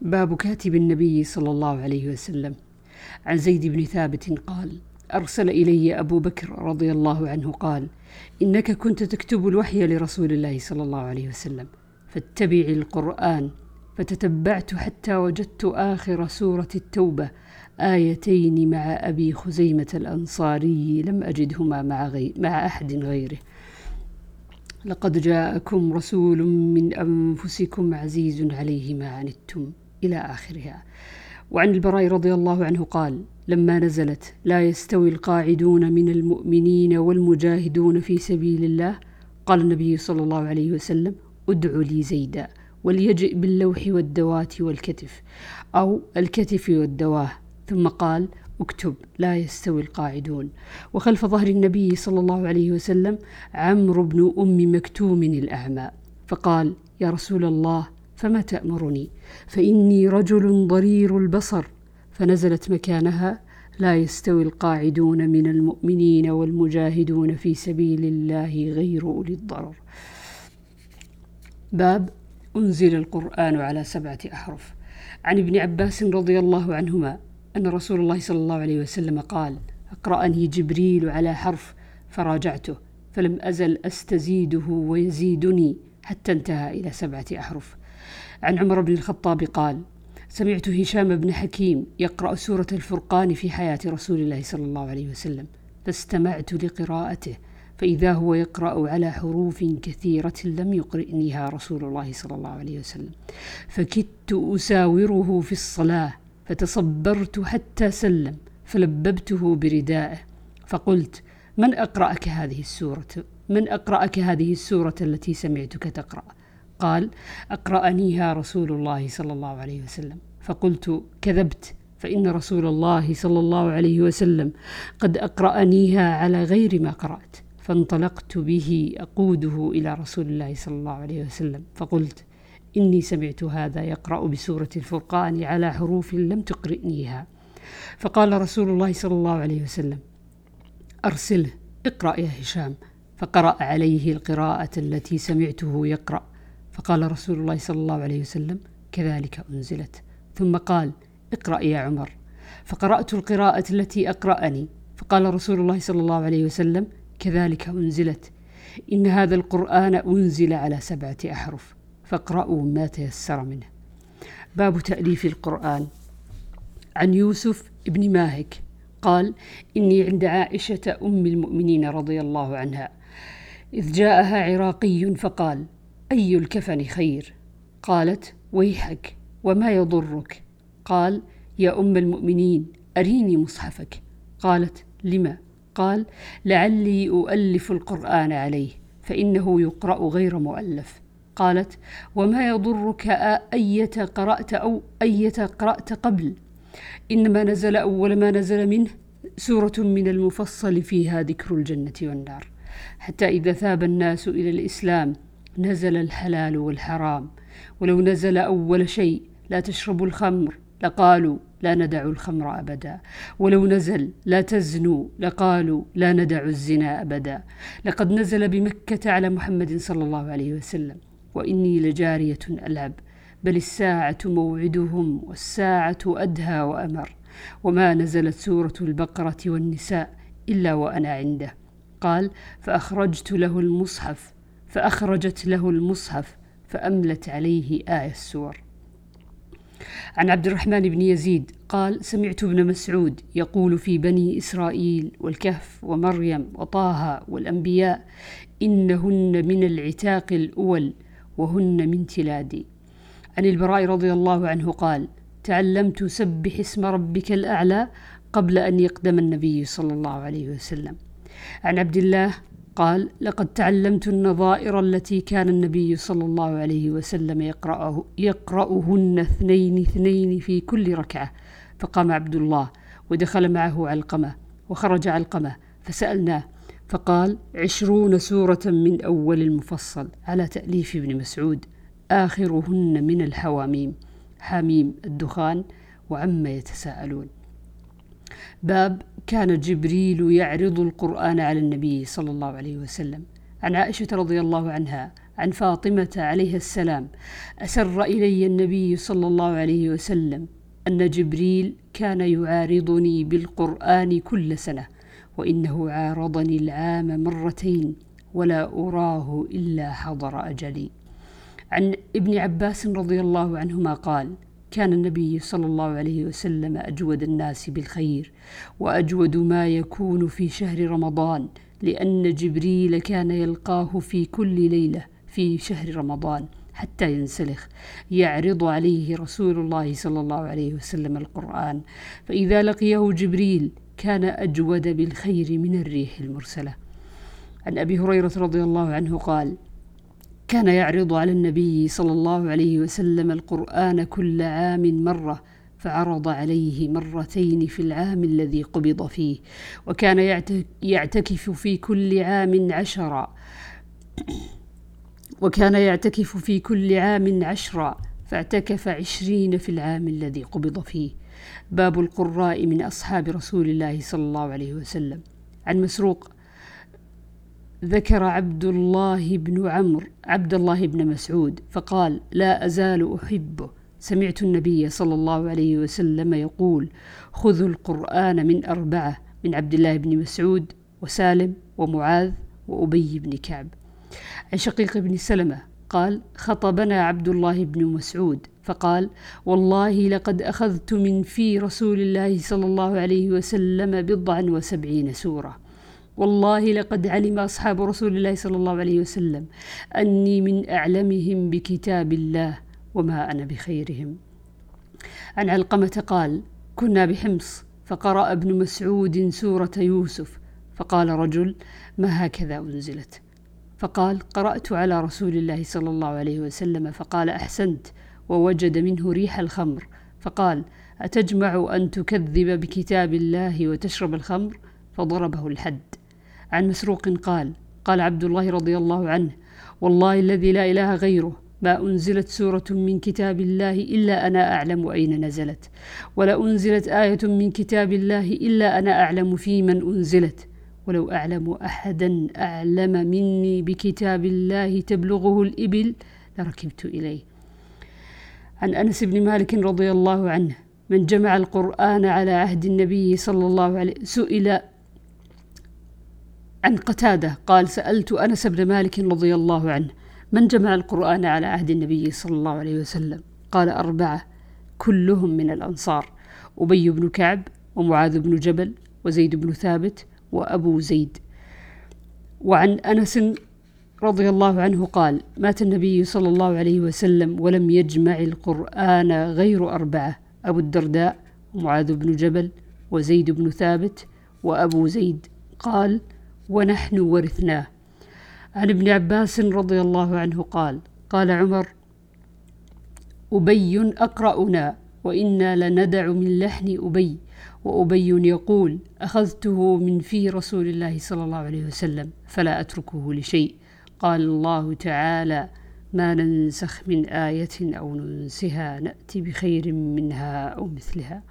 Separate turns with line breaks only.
باب كاتب النبي صلى الله عليه وسلم. عن زيد بن ثابت قال أرسل إلي أبو بكر رضي الله عنه قال إنك كنت تكتب الوحي لرسول الله صلى الله عليه وسلم فاتبع القرآن فتتبعت حتى وجدت آخر سورة التوبة آيتين مع أبي خزيمة الأنصاري لم أجدهما مع, غي مع أحد غيره. لقد جاءكم رسول من أنفسكم عزيز عليه ما عنتم. إلى آخرها. وعن البراء رضي الله عنه قال لما نزلت لا يستوي القاعدون من المؤمنين والمجاهدون في سبيل الله. قال النبي صلى الله عليه وسلم ادع لي زيدا وليجئ باللوح والدوات والكتف أو الكتف والدواه. ثم قال اكتب لا يستوي القاعدون. وخلف ظهر النبي صلى الله عليه وسلم عمرو بن أم مكتوم الأعمى فقال يا رسول الله فما تأمرني؟ فإني رجل ضرير البصر. فنزلت مكانها لا يستوي القاعدون من المؤمنين والمجاهدون في سبيل الله غير أولي الضرر. باب أنزل القرآن على سبعة أحرف. عن ابن عباس رضي الله عنهما أن رسول الله صلى الله عليه وسلم قال أقرأني جبريل على حرف فراجعته فلم أزل أستزيده ويزيدني حتى انتهى إلى سبعة أحرف. عن عمر بن الخطاب قال سمعت هشام بن حكيم يقرأ سورة الفرقان في حياة رسول الله صلى الله عليه وسلم فاستمعت لقراءته فإذا هو يقرأ على حروف كثيرة لم يقرئنيها رسول الله صلى الله عليه وسلم فكدت أساوره في الصلاة فتصبرت حتى سلم فلببته بردائه فقلت من أقرأك هذه السورة؟ من أقرأك هذه السورة التي سمعتك تقرأ؟ قال أقرأنيها رسول الله صلى الله عليه وسلم. فقلت كذبت فإن رسول الله صلى الله عليه وسلم قد أقرأنيها على غير ما قرأت فانطلقت به أقوده إلى رسول الله صلى الله عليه وسلم. فقلت إني سمعت هذا يقرأ بسورة الفرقان على حروف لم تقرئنيها. فقال رسول الله صلى الله عليه وسلم أرسله اقرأ يا هشام. فقرأ عليه القراءة التي سمعته يقرأ. فقال رسول الله صلى الله عليه وسلم كذلك أنزلت. ثم قال اقرأ يا عمر. فقرأت القراءة التي أقرأني فقال رسول الله صلى الله عليه وسلم كذلك أنزلت. إن هذا القرآن أنزل على سبعة أحرف فاقرأوا ما تيسر منه. باب تأليف القرآن. عن يوسف ابن ماهك قال إني عند عائشة أم المؤمنين رضي الله عنها إذ جاءها عراقي فقال أي الكفن خير؟ قالت ويحك وما يضرك؟ قال يا أم المؤمنين أريني مصحفك قالت لما؟ قال لعلي أؤلف القرآن عليه فإنه يقرأ غير مؤلف قالت وما يضرك أية قرأت أو أية قرأت قبل إنما نزل أول ما نزل منه سورة من المفصل فيها ذكر الجنة والنار حتى إذا ثاب الناس إلى الإسلام نزل الحلال والحرام. ولو نزل أول شيء لا تشربوا الخمر لقالوا لا ندع الخمر أبدا. ولو نزل لا تزنوا لقالوا لا ندع الزنا أبدا. لقد نزل بمكة على محمد صلى الله عليه وسلم. وإني لجارية ألعب بل الساعة موعدهم والساعة أدهى وأمر. وما نزلت سورة البقرة والنساء إلا وأنا عنده. قال فأخرجت له المصحف فأخرجت له المصحف فأملت عليه آية السور. عن عبد الرحمن بن يزيد قال سمعت ابن مسعود يقول في بني إسرائيل والكهف ومريم وطه والأنبياء إنهن من العتاق الأول وهن من تلادي عن البراء رضي الله عنه قال تعلمت سبح اسم ربك الأعلى قبل أن يقدم النبي صلى الله عليه وسلم عن عبد الله قال لقد تعلمت النظائر التي كان النبي صلى الله عليه وسلم يقرأه يقرأهن اثنين اثنين في كل ركعة. فقام عبد الله ودخل معه علقمة وخرج علقمة فسألناه فقال عشرون سورة من أول المفصل على تأليف ابن مسعود آخرهن من الحواميم حميم الدخان وعما يتساءلون. باب كان جبريل يعرض القرآن على النبي صلى الله عليه وسلم. عن عائشة رضي الله عنها عن فاطمة عليها السلام أسر إلي النبي صلى الله عليه وسلم أن جبريل كان يعارضني بالقرآن كل سنة وإنه عارضني العام مرتين ولا أراه إلا حضر أجلي. عن ابن عباس رضي الله عنهما قال كان النبي صلى الله عليه وسلم أجود الناس بالخير وأجود ما يكون في شهر رمضان لأن جبريل كان يلقاه في كل ليلة في شهر رمضان حتى ينسلخ يعرض عليه رسول الله صلى الله عليه وسلم القرآن. فإذا لقيه جبريل كان أجود بالخير من الريح المرسلة. عن أبي هريرة رضي الله عنه قال كان يعرض على النبي صلى الله عليه وسلم القرآن كل عام مرة فعرض عليه مرتين في العام الذي قبض فيه وكان يعتكف في كل عام عشرا. وكان يعتكف في كل عام عشرا فاعتكف عشرين في العام الذي قبض فيه. باب القراء من أصحاب رسول الله صلى الله عليه وسلم. عن مسروق ذكر عبد الله بن عمرو عبد الله بن مسعود فقال لا أزال أحبه. سمعت النبي صلى الله عليه وسلم يقول خذوا القرآن من أربعة من عبد الله بن مسعود وسالم ومعاذ وأبي بن كعب. عن شقيق بن سلمة قال خطبنا عبد الله بن مسعود. فقال والله لقد أخذت من في رسول الله صلى الله عليه وسلم بضعا وسبعين سورة. والله لقد علم أصحاب رسول الله صلى الله عليه وسلم أني من أعلمهم بكتاب الله وما أنا بخيرهم. عن علقمة قال كنا بحمص فقرأ ابن مسعود سورة يوسف فقال رجل ما هكذا أنزلت؟ فقال قرأت على رسول الله صلى الله عليه وسلم فقال أحسنت. ووجد منه ريح الخمر فقال أتجمع أن تكذب بكتاب الله وتشرب الخمر؟ فضربه الحد. عن مسروق قال قال عبد الله رضي الله عنه والله الذي لا إله غيره ما أنزلت سورة من كتاب الله إلا أنا أعلم أين نزلت ولا أنزلت آية من كتاب الله إلا أنا أعلم في من أنزلت ولو أعلم أحدا أعلم مني بكتاب الله تبلغه الإبل لركبت إليه. عن أنس بن مالك رضي الله عنه من جمع القرآن على عهد النبي صلى الله عليه سئل عن قتادة قال سألت أنس بن مالك رضي الله عنه من جمع القرآن على عهد النبي صلى الله عليه وسلم؟ قال أربعة كلهم من الأنصار أبي بن كعب ومعاذ بن جبل وزيد بن ثابت وأبو زيد. وعن أنس رضي الله عنه قال مات النبي صلى الله عليه وسلم ولم يجمع القرآن غير أربعة أبو الدرداء ومعاذ بن جبل وزيد بن ثابت وأبو زيد. قال ونحن ورثناه. عن ابن عباس رضي الله عنه قال قال عمر أبي أقرأنا وإنا لندع من لحن أبي وأبي يقول أخذته من في رسول الله صلى الله عليه وسلم فلا أتركه لشيء. قال الله تعالى ما ننسخ من آية أو ننسها نأتي بخير منها أو مثلها.